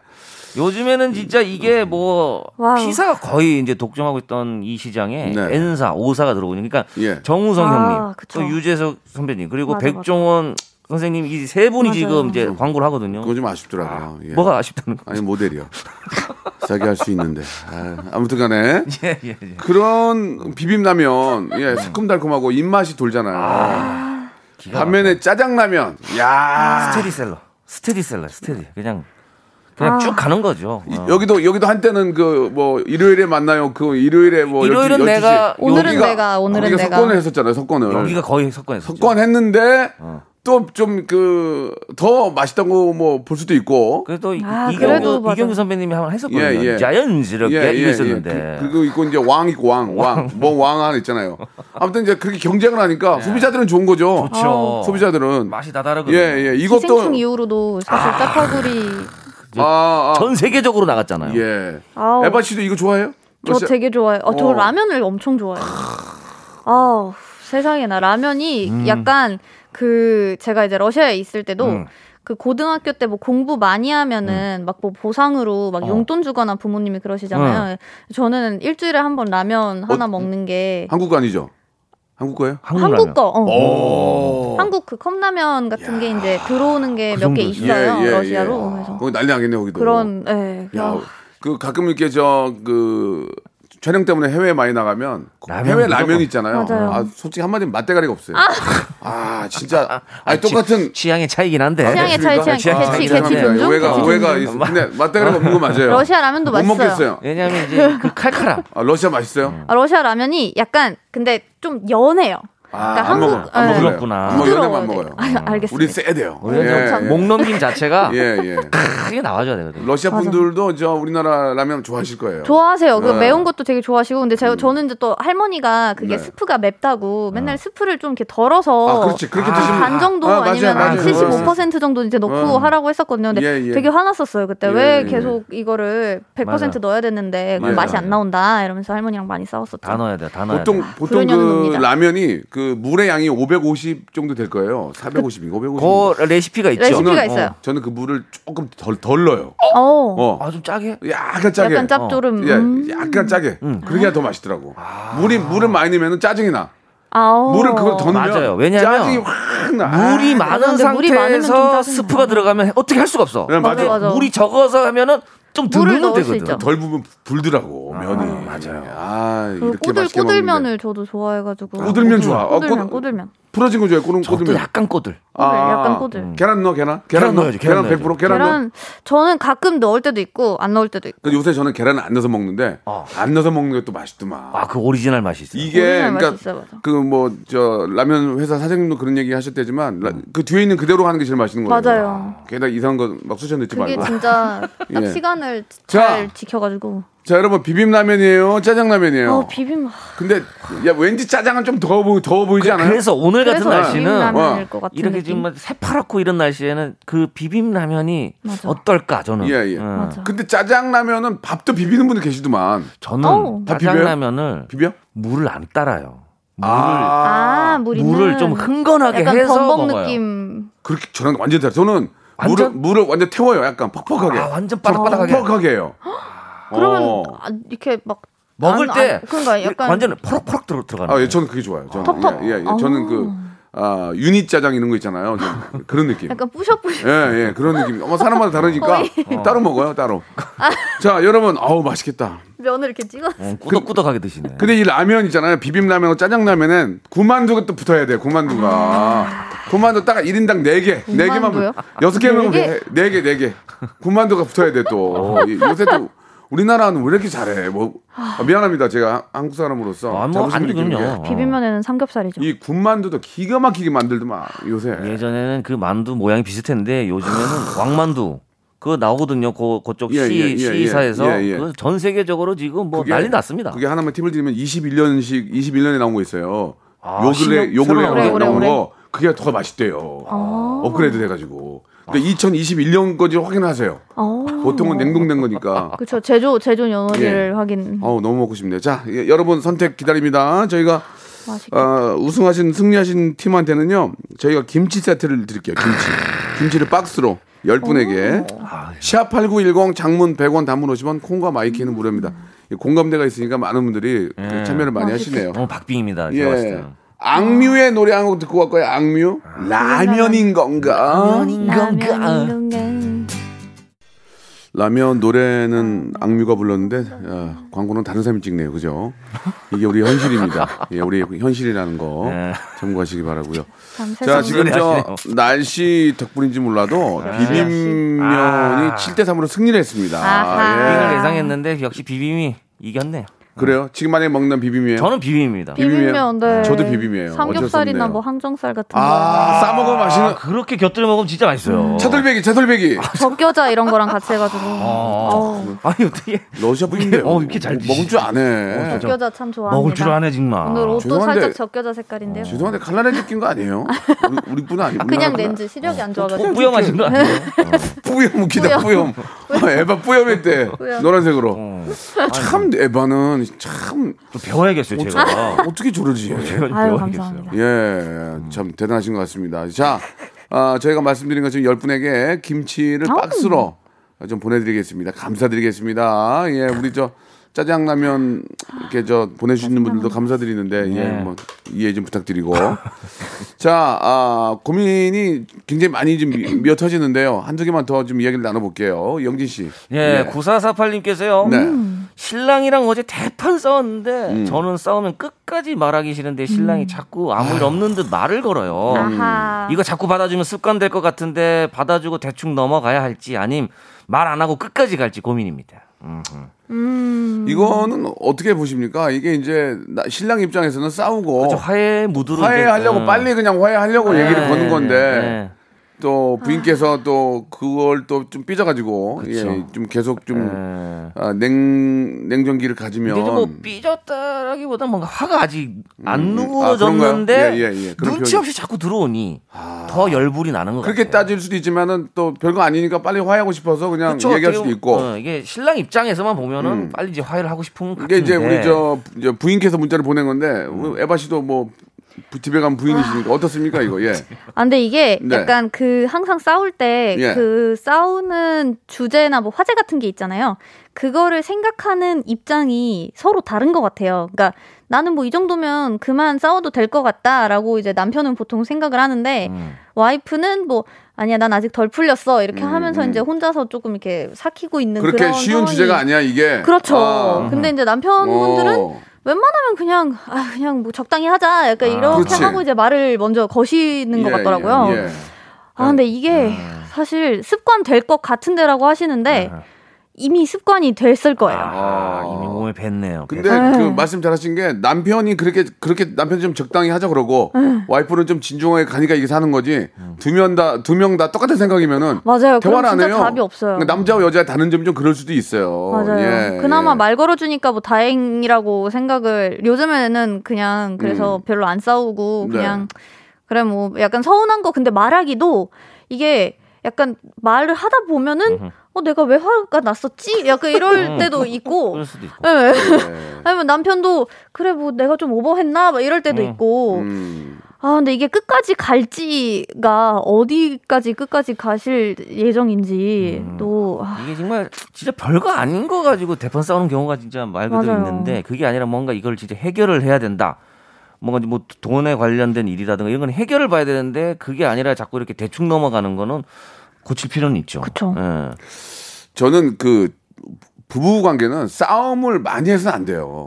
요즘에는 진짜 이게 뭐 와우. P사가 거의 이제 독점하고 있던 이 시장에 네. N사, O사가 들어오고 그러니까 예. 정우성 아, 형님, 그쵸. 또 유재석 선배님 그리고 맞아, 백종원 선생님 이 세 분이 맞아요. 지금 이제 광고를 하거든요. 그거 좀 아쉽더라고요. 예. 뭐가 아쉽다는 거? 아니 모델이요. 싸게 할수 있는데. 아, 아무튼간에 예, 예, 예. 그런 비빔라면 예 새콤달콤하고 입맛이 돌잖아요. 기가 반면에 짜장라면 야 스테디셀러, 스테디셀러, 스테디 그냥 그냥 아. 쭉 가는 거죠. 이- 어. 여기도 여기도 한때는 그 뭐 일요일에 만나요. 그 일요일에 뭐 일요일은 12, 내가, 오늘은 여기가- 내가, 오늘은 여기가 내가. 석권을 했었잖아요. 석권을. 여기가 거의 석권 했었죠. 석권 했는데 어. 또좀 그 더 맛있다고 뭐 볼 수도 있고. 그래도 이- 아, 그래도 이경규 맞아. 이경규 선배님이 한번 했었거든요. 예, 예. 자연스럽게 이거 있었는데. 그, 리고 있고 이제 왕 있고 왕, 왕, 뭐왕 하나 있잖아요. 아무튼 이제 그렇게 경쟁을 하니까 소비자들은 좋은 거죠. 예. 좋죠. 소비자들은 맛이 다 다르거든요. 예, 예. 이것도 기생충 이후로도 사실 짜파구리 아, 아, 전 세계적으로 나갔잖아요. 예. 아우. 에바 씨도 이거 좋아해요? 저 러시아- 되게 좋아해요. 어, 저 어. 라면을 엄청 좋아해요. 아 세상에 나 라면이 약간 그 제가 이제 러시아에 있을 때도 음. 그 고등학교 때 뭐 공부 많이 하면은 막 뭐 보상으로 막 어. 용돈 주거나 부모님이 그러시잖아요. 저는 일주일에 한 번 라면 하나 먹는 게 한국 거 아니죠? 한국 거예요? 한국, 한국. 거. 어. 오. 한국 그 컵라면 같은 게 이제 들어오는 게 몇개 정도. 있어요 예, 예, 러시아로. 예. 그래서 거기 난리 나겠네 거기도. 그런 예. 야, 어, 그 가끔 이렇게 저그 촬영 때문에 해외 많이 나가면 라면 해외 무조건. 라면 있잖아요. 맞아요. 아, 솔직히 한마디면 맛대가리가 없어요. 아, 진짜 아니 똑같은 취향의 차이긴 한데. 취향의 차이, 취향, 취향의 개취, 차이긴 개취 한데. 존중? 오해가 오해가 존중. 있어. 근데 맛대가리가 없는 거 맞아요. 러시아 라면도 못 맛있어요. 먹겠어요. 왜냐하면 이제 그 칼칼함. 아, 러시아 맛있어요? 아, 러시아 라면이 약간 근데 좀 연해요. 아, 그러니까 안 한국- 먹어요. 안 네. 먹어요. 그렇구나. 안 먹어요. 연하면 안 먹어요. 돼요. 아, 알겠습니다. 우리 세야 돼요. 예. 좀목 넘김 자체가 예, 예. 크게 나와줘야 되거든요. 러시아 맞아. 분들도 저 우리나라 라면 좋아하실 거예요. 좋아하세요. 그 네. 매운 것도 되게 좋아하시고 근데 제가 저는 이제 또 할머니가 그게 네. 스프가 맵다고 맨날 스프를 좀 이렇게 덜어서 아, 그렇지. 그렇게 드시면 반 정도 아, 아, 니면 맞아요. 75% 정도 이제 넣고 어. 하라고 했었거든요. 근데 예, 예. 되게 화났었어요. 그때 예, 왜 예. 계속 이거를 100% 맞아. 넣어야 되는데 그 예. 맛이 안 나온다 이러면서 할머니랑 많이 싸웠었죠. 다 넣어야 돼. 다 넣어야 보통 돼. 보통 그. 라면이 그 물의 양이 550 정도 될 거예요. 450, 550. 그 레시피가 있죠. 레시피가 저는, 있어요. 어, 저는 그 물을 조금 덜, 덜 넣어요. 어. 어. 아 좀 짜게. 약간 짜게. 약간 짭조름. 예, 음. 약간 짜게. 음. 그러게 더 맛있더라고. 물이 물을 많이 넣으면 짜증이 나. 아오. 물을 그걸 더 넣으면 맞아요. 왜냐면 짜증이 확 나. 물이 아, 많은 근데 물이 많으면 좀 상태에서 짜증나. 스프가 들어가면 어떻게 할 수가 없어. 네, 맞아. 맞아. 물이 적어서 하면은 좀수 되거든. 있죠. 덜 부으면 불더라고 면이. 맞아요. 아그 이렇게 꼬들 맛있게 꼬들면을 먹는데. 저도 좋아해가지고 꼬들면 좋아. 어, 꼬들면 꼬- 꼬들면 풀어진 거 좋아해. 꼬들 저도 꼬들면. 약간 꼬들. 꼬들 약간 꼬들. 계란 넣어 계란. 계란 넣어. 넣어야지, 계란 계란 100% 계란 넣어. 계란 저는 가끔 넣을 때도 있고 안 넣을 때도 있고 근데 요새 저는 계란을 안 넣어서 먹는데 어. 안 넣어서 먹는 게 또 맛있더만. 아 그 오리지널 맛이 있어요. 이게 그러니까. 그 뭐 저 라면 회사 사장님도 그런 얘기 하셨대지만 라- 그 뒤에 있는 그대로 하는 게 제일 맛있는 거예요. 맞아요. 게다가 이상한 거 막 쑤셔 넣지 그게 말고. 진짜 딱 예. 시간을 자. 잘 지켜가지고 자 여러분 비빔라면이에요, 짜장라면이에요. 어 비빔 근데 야 왠지 짜장은 좀 더워 보이 더워 보이지 않아요? 그래서 오늘 같은 그래서 날씨는 비빔라면일 어, 것 같은 이렇게 느낌. 지금 새파랗고 이런 날씨에는 그 비빔라면이 맞아. 어떨까 저는. 예, 예. 음. 근데 짜장라면은 밥도 비비는 분들 계시더만. 저는. 다? 짜장라면을 비벼? 물을 안 따라요. 물을 아, 물 있는 물을 좀 흥건하게 약간 해서 먹어요. 느낌 그렇게 저랑 완전 다르. 저는 완전? 물을 물을 완전 태워요. 약간 퍽퍽하게. 아, 완전 바삭바삭하게. 퍽퍽하게 해요. 그러면 어. 아, 이렇게 막 먹을 안- 때 안- 그러니까 약간 완전 포럭포럭 들어 들어가는. 아, 예. 저는 그게 좋아요. 저는 텁텁. 예, 예, 예. 저는 그 아, 유닛 짜장 이런 거 있잖아요. 좀 그런 느낌. 약간 뿌셔뿌셔 예, 예, 그런 느낌. 어머, 사람마다 다르니까 따로 먹어요, 따로. 자, 여러분, 아우, 맛있겠다. 면을 이렇게 찍어 어, 꾸덕꾸덕하게 드시네. 근데 이 라면 있잖아요. 비빔라면하고 짜장라면은 구만두가 또 붙어야 돼요, 구만두가. 구만두 딱 1인당 4개. 4개만. 구만두요? 6개면 네 4개, 4개. 구만두가 붙어야 돼, 또. 이- 요새 또 우리나라는 왜 이렇게 잘해? 뭐, 아, 미안합니다. 제가 한- 한국 사람으로서. 아, 뭐 아니군요. 게. 비빔면에는 삼겹살이죠. 이 군만두도 기가 막히게 만들더만, 요새. 예전에는 그 만두 모양이 비슷했는데 요즘에는 왕만두 그거 나오거든요. 그 그쪽 예, 시 예, 예, 시사에서 예, 예. 그전 세계적으로 지금 뭐 그게- 난리 났습니다. 그게 하나만 팁을 드리면 21년씩 21년에 나온 거 있어요. 아, 요 근래 요 근래 나온 거 그게 더 맛있대요. 아. 업그레이드 돼가지고. 그러니까 2021년 거지 확인하세요. 어. 보통은 냉동된 거니까. 그렇죠. 제조 제조 연월일을 예. 확인. 어우 너무 먹고 싶네요. 자 예, 여러분 선택 기다립니다. 저희가 맛있겠다. 어, 우승하신 승리하신 팀한테는요 저희가 김치 세트를 드릴게요. 김치 김치를 박스로 10분에게 샵8910 장문 100원 단문 50원 콩과 마이케이는 무료입니다. 이 공감대가 있으니까 많은 분들이 그 참여를 많이 하시네요. 너무 박빙입니다. 제가 봤을 예. 악뮤의 노래 한 곡 듣고 갈까요? 악뮤? 라면인 건가? 라면 라면 노래는 악뮤가 불렀는데 아, 광고는 다른 사람이 찍네요. 그죠? 이게 우리 현실입니다. 예, 우리 현실이라는 거 네. 참고하시기 바라고요. 참 자, 지금 저 날씨 덕분인지 몰라도 비빔면이 아. 7대 3으로 승리를 했습니다. 이걸 예. 예상했는데 역시 비빔이 이겼네요. 그래요? 지금 만약에 먹는 비빔이에요? 저는 비빔입니다. 비빔면 네. 저도 비빔이에요. 삼겹살이나. 뭐 항정살 같은 거. 아, 싸 먹으면 맛있는 아, 그렇게 곁들여 먹으면 진짜 맛있어요. 차돌배기, 차돌배기. 적겨자 이런 거랑 같이 해가지고. 어. 어. 아니 어떻게 러시아 분인데 어, 이렇게 잘 먹을 줄 아네. 진짜. 적겨자 참 좋아합니다. 먹을 줄 아네 정말. 오늘 옷도 죄송한데- 살짝 적겨자 색깔인데요. 죄송한데 칼날에 느낀 거 아니에요? 우리, 분 아니고 아, 그냥 렌즈 시력이 안 좋아가지고. 어, 뿌염하신 거 아니에요? 뿌염 웃기다 뿌염. 아, 에바 뿌염했대 뿌염. 노란색으로. 어. 참 에바는 참좀 배워야겠어요 제가. 어떻게 저러지? 제가 좀 아유, 배워야겠어요. 감사합니다. 예, 참 대단하신 것 같습니다. 자, 아, 저희가 말씀드린 것처럼 열 분에게 김치를 박스로 좀 보내드리겠습니다. 감사드리겠습니다. 예, 우리 저 짜장라면 이렇게 저 보내주시는 분들도 감사드리는데 예, 네. 뭐 이해 좀 부탁드리고. 자, 아, 고민이 굉장히 많이 좀 미- 미어 터지는데요. 한두 개만 더 좀 이야기를 나눠볼게요. 영진 씨. 예, 9448님께서요. 네. 신랑이랑 어제 대판 싸웠는데 음. 저는 싸우면 끝까지 말하기 싫은데 신랑이 자꾸 아무 일 없는 듯 말을 걸어요. 아하. 이거 자꾸 받아주면 습관 될 것 같은데 받아주고 대충 넘어가야 할지 아님 말 안 하고 끝까지 갈지 고민입니다. 음. 이거는 어떻게 보십니까? 이게 이제 나- 신랑 입장에서는 싸우고 그렇죠. 화해 무드로 화해하려고 음. 빨리 그냥 화해하려고 네, 얘기를 거는 건데 네. 또 부인께서 또 그걸 또 좀 삐져가지고 예. 좀 계속 좀 네. 아, 냉 냉정기를 가지면 근데 뭐 삐졌다라기보다 뭔가 화가 아직 안 음, 아, 누그러졌는데 그런가요? 예, 예, 예. 눈치 표현. 없이 자꾸 들어오니 더 열불이 나는 것 그렇게 같아요. 따질 수도 있지만은 또 별거 아니니까 빨리 화해하고 싶어서 그냥 그쵸, 얘기할 수도 있고 어, 이게 신랑 입장에서만 보면은 음. 빨리 이제 화해를 하고 싶은 같은데 이제 우리 저 이제 부인께서 문자를 보낸 건데 음. 에바 씨도 뭐 부- 집에 간 부인이시니까 어떻습니까 이거 예 아, 근데 이게 네. 약간 그 항상 싸울 때 예. 그 싸우는 주제나 뭐 화제 같은 게 있잖아요. 그거를 생각하는 입장이 서로 다른 것 같아요. 그러니까 나는 뭐 이 정도면 그만 싸워도 될 것 같다라고 이제 남편은 보통 생각을 하는데 음. 와이프는 뭐 아니야 난 아직 덜 풀렸어 이렇게 음, 하면서 음. 이제 혼자서 조금 이렇게 삭히고 있는 그렇게 그런 쉬운 상황이- 주제가 아니야 이게 그렇죠. 아. 근데 이제 남편분들은 어. 웬만하면 그냥 아 그냥 뭐 적당히 하자 약간 이렇게 그렇지. 하고 이제 말을 먼저 거시는 것 예, 같더라고요. 예, 예. 아 근데 이게 사실 습관 될 것 같은데라고 하시는데 이미 습관이 됐을 거예요. 아, 아. 이미 몸에 뱄네요. 근데 네. 그 말씀 잘하신 게 남편이 그렇게 그렇게 남편 좀 적당히 하자 그러고 네. 와이프는 좀 진중하게 가니까 이게 사는 거지 두 명 다 두 명 다 똑같은 생각이면은 맞아요. 대화를 안 해요. 답이 없어요. 그러니까 남자와 여자의 다른 점이 좀 그럴 수도 있어요. 맞아요. 예, 그나마 예. 말 걸어주니까 뭐 다행이라고 생각을 요즘에는 그냥 그래서 별로 안 싸우고 음. 네. 그냥 그래 뭐 약간 서운한 거 근데 말하기도 이게 약간 말을 하다 보면은 어 내가 왜 화가 났었지? 약간 이럴 때도 있고 그럴 수도 있고. 예. 예. 아니면 남편도 그래 뭐 내가 좀 오버했나 막 이럴 때도 음. 있고 음. 아 근데 이게 끝까지 갈지가 어디까지 끝까지 가실 예정인지 음. 또 아, 이게 정말 진짜 별거 아닌 거 가지고 대판 싸우는 경우가 진짜 말 그대로 맞아요. 있는데 그게 아니라 뭔가 이걸 진짜 해결을 해야 된다. 뭔가 뭐 돈에 관련된 일이라든가 이런 건 해결을 봐야 되는데 그게 아니라 자꾸 이렇게 대충 넘어가는 거는 고칠 필요는 있죠. 그쵸. 예. 저는 그 부부 관계는 싸움을 많이 해서는 안 돼요.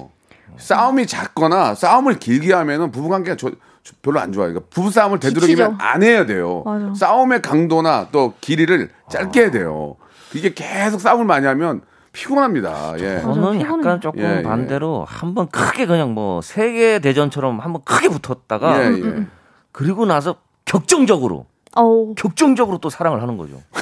싸움이 작거나 싸움을 길게 하면은 부부 관계가 저- 저- 별로 안 좋아요. 그러니까 부부 싸움을 되도록이면 지치죠. 안 해야 돼요. 맞아. 싸움의 강도나 또 길이를 짧게 해야 돼요. 이게 계속 싸움을 많이 하면 피곤합니다. 예. 저는. 약간 조금 예, 예. 반대로 한번 크게 그냥 뭐 세계 대전처럼 한번 크게 붙었다가 예, 예. 그리고 나서 격정적으로 어우 격정적으로 또 사랑을 하는 거죠.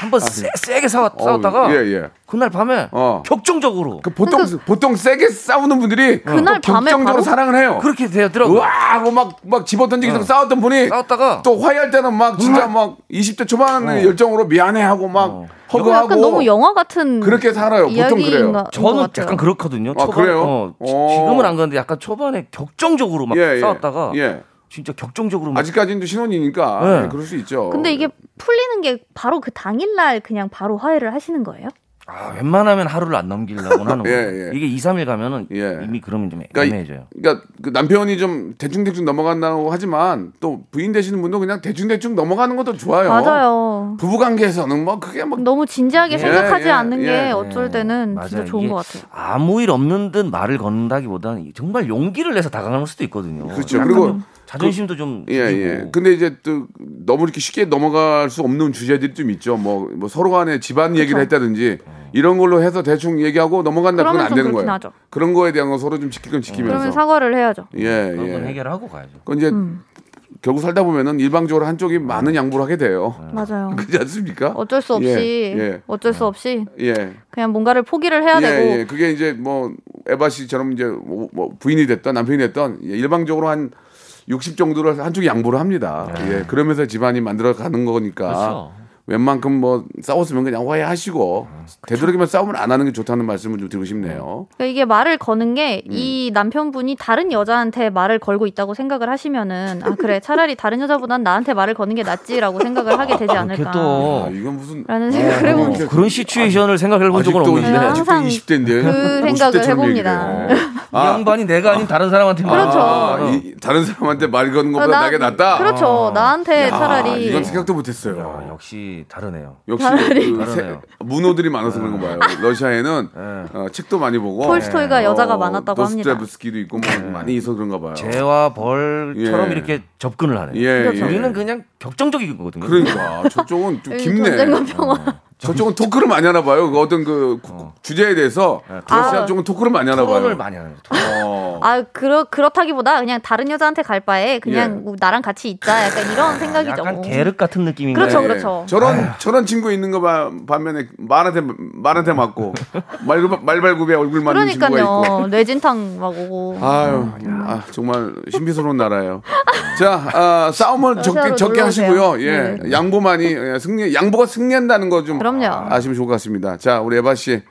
한번 세, 세게 싸웠, 어, 싸웠다가 예, 예. 그날 밤에 어. 격정적으로 그 보통 보통 세게 싸우는 분들이 그날 또 밤에 격정적으로? 사랑을 해요. 그렇게 되더라고요. 우와, 뭐막막 집어던지기 싸웠던 분이 싸웠다가 또 화해할 때는 막 진짜 막 20대 초반의 어. 열정으로 미안해하고 막 어. 허그하고 약간 너무 영화 같은 그렇게 살아요. 보통 그래요. 저는. 약간 그렇거든요. 아, 그래요? 어, 지- 어. 지금은 안 그런데 약간 초반에 격정적으로 막 예, 예. 싸웠다가 예. 진짜 격정적으로 막 아직까지는 신혼이니까 네. 예, 그럴 수 있죠. 근데 이게 풀리는 게 바로 그 당일날 그냥 바로 화해를 하시는 거예요? 아, 웬만하면 하루를 안 넘기려고 하는 예, 거예요. 예. 이게 2, 3일 가면은 예. 이미 그러면 좀 그러니까, 애매해져요. 그러니까 그 남편이 좀 대충대충 넘어간다고 하지만 또 부인 되시는 분도 그냥 대충대충 넘어가는 것도 좋아요. 맞아요. 부부 관계에서는 뭐 그게 뭐 너무 진지하게 예, 생각하지 예, 않는 예. 게 어쩔 때는 맞아요. 진짜 좋은 것 같아요. 아무 일 없는 듯 말을 건다기보다는 정말 용기를 내서 다가가는 수도 있거든요. 그렇죠. 그리고 좀 자존심도 좀 예. 예. 근데 이제 또 너무 이렇게 쉽게 넘어갈 수 없는 주제들이 좀 있죠. 뭐, 뭐 서로 간에 집안 얘기를 했다든지 이런 걸로 해서 대충 얘기하고 넘어간다 그건 안좀 되는 거예요. 하죠. 그런 거에 대한 거 서로 좀 지킬 건 지키면서. 그러면 사과를 해야죠. 예, 그런 건 예. 해결하고 가야죠. 그건 이제 음. 결국 살다 보면은 일방적으로 한쪽이 많은 양보를 하게 돼요. 맞아요. 그렇지 않습니까? 어쩔 수 없이 예, 예. 어쩔 수 없이 예. 그냥 뭔가를 포기를 해야 예, 되고 예. 그게 이제 뭐 에바 씨처럼 이제 뭐, 뭐 부인이 됐던 남편이 됐던 예, 일방적으로 한 60 정도를 한쪽이 양보를 합니다. 예. 그러면서 집안이 만들어 가는 거니까. 그렇죠. 웬만큼 뭐 싸웠으면 그냥 화해하시고 되도록이면 싸움을 안 하는 게 좋다는 말씀을 좀 드리고 싶네요. 그러니까 이게 말을 거는 게 음. 이 남편분이 다른 여자한테 말을 걸고 있다고 생각을 하시면은 아 그래 차라리 다른 여자보단 나한테 말을 거는 게 낫지라고 생각을 하게 되지 그렇게 않을까. 아, 또 이건 무슨 라는 생각을 해보는 어, 그런 시츄에이션을 생각해 본 적은 없는데 항상 20대인데 그 생각을 해봅니다. 이 양반이 내가 아닌 다른 사람한테 그렇죠. 아, 어. 이, 다른 사람한테 말 거는 것보다 나- 나게 낫다. 그렇죠. 나한테 야, 차라리 이건 생각도 못했어요. 야, 역시 다르네요. 역시. 그 다르네요. 세- 문호들이 많아서 그런 거 봐요. 러시아에는 어, 책도 많이 보고 톨스토이가 여자가 어, 많았다고 합니다. 도스토옙스키도 있고 뭐 많이 있어 그런가 봐요. 재와 벌처럼 예. 이렇게 접근을 하네요. 예, 그렇죠. 예. 우리는 그냥 격정적인 거거든요. 그러니까 저쪽은 좀 깊네. 전쟁과 평화. 저쪽은 토크를 많이 하나 봐요. 그 어떤 그 구- 주제에 대해서 러시아 아. 쪽은 토크를 많이 하나 봐요. 토론을 많이 하는. 어. 아, 그렇, 그렇다기보다 그냥 다른 여자한테 갈 바에 그냥 예. 뭐 나랑 같이 있자. 약간 이런 생각이죠. 약간 계륵 같은 느낌인 그렇죠. 그렇죠. 저런 저런 친구 있는 거 봐, 반면에 말한테 말한테 맞고 말 말발굽에 얼굴 맞는 친구가 있고. 그러니까요. 뇌진탕 막 오고. 아유, 아, 정말 신비스러운 나라예요. 자, 아, 싸움을 적게, 적게 하시고요. 예, 네. 양보만이 예, 승리, 양보가 승리한다는 거 좀. 아시면 좋을 것 같습니다. 자, 우리 에바 씨,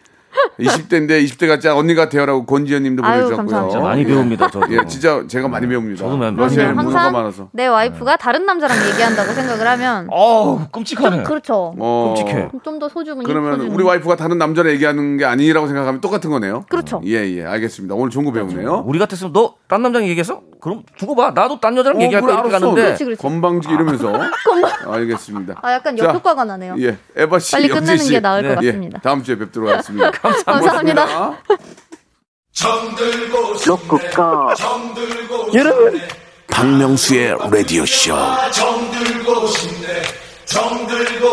20대인데 20대 같지 않아 언니 같아요라고 권지현 님도 아유, 보내주셨고요. 감사합니다. 진짜 많이 배웁니다. 저도. 예, 진짜 제가 많이 배웁니다. 저도 많이. 문화가 항상 많아서. 내 와이프가 다른 남자랑 얘기한다고 생각을 하면 어우 끔찍하네. 그렇죠. 어, 끔찍해. 좀 더 소중한 그러면 소중한. 우리 와이프가 다른 남자를 얘기하는 게 아니라고 생각하면 똑같은 거네요. 그렇죠. 예, 예, 알겠습니다. 오늘 좋은 거 배우네요. 우리 같았으면 너 딴 남자랑 얘기했어? 그럼 두고 봐. 나도 딴 여자랑 어, 얘기할 그래, 거야 이렇게 알았어. 가는데 그렇지, 그렇지. 건방지게 이러면서. 알겠습니다. 아 약간 자, 역효과가 나네요. 예, 에바 씨, 빨리 끝내는 씨. 게 나을 네. 것 예, 같습니다. 다음 주에 뵙도록 하겠습니다. 감사합니다. 고맙습니다. 박명수의 라디오 쇼.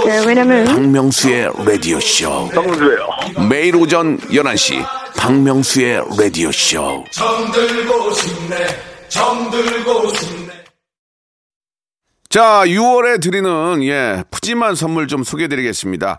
네, 왜냐면 박명수의 라디오 쇼. 매일 오전 11시 박명수의 라디오 쇼. 자, 6월에 드리는 예, 푸짐한 선물 좀 소개해-드리겠습니다.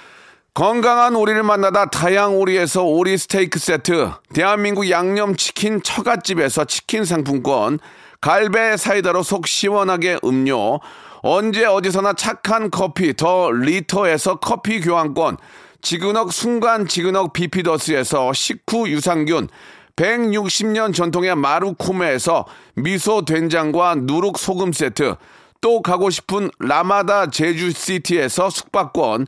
건강한 오리를 만나다 다향 오리에서 오리 스테이크 세트, 대한민국 양념치킨 처갓집에서 치킨 상품권, 갈배 사이다로 속 시원하게 음료, 언제 어디서나 착한 커피 더 리터에서 커피 교환권, 지근억 순간 지근억 비피더스에서 식후 유산균, 160년 전통의 마루코메에서 미소 된장과 누룩 소금 세트, 또 가고 싶은 라마다 제주시티에서 숙박권,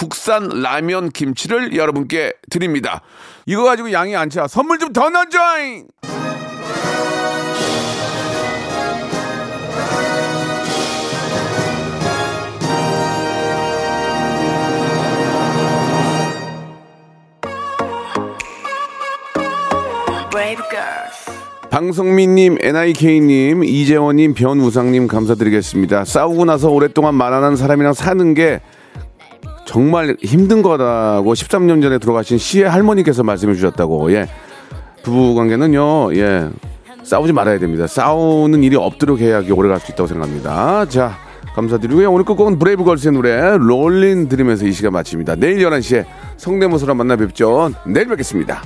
국산 라면 김치를 여러분께 드립니다. 이거 가지고 양이 안 차. 선물 좀 더 넣어줘잉! 방성민님, NIK님, 이재원님, 변우상님 감사드리겠습니다. 싸우고 나서 오랫동안 만나는 사람이랑 사는 게 정말 힘든 거라고 13년 전에 돌아가신 시의 할머니께서 말씀해 주셨다고. 예. 부부 관계는요, 예. 싸우지 말아야 됩니다. 싸우는 일이 없도록 해야 오래 갈 수 있다고 생각합니다. 자, 감사드리고요. 오늘 끝곡은 브레이브걸스의 노래 롤린 들으면서 이 시간 마칩니다. 내일 11시에 성대모사로 만나 뵙죠. 내일 뵙겠습니다.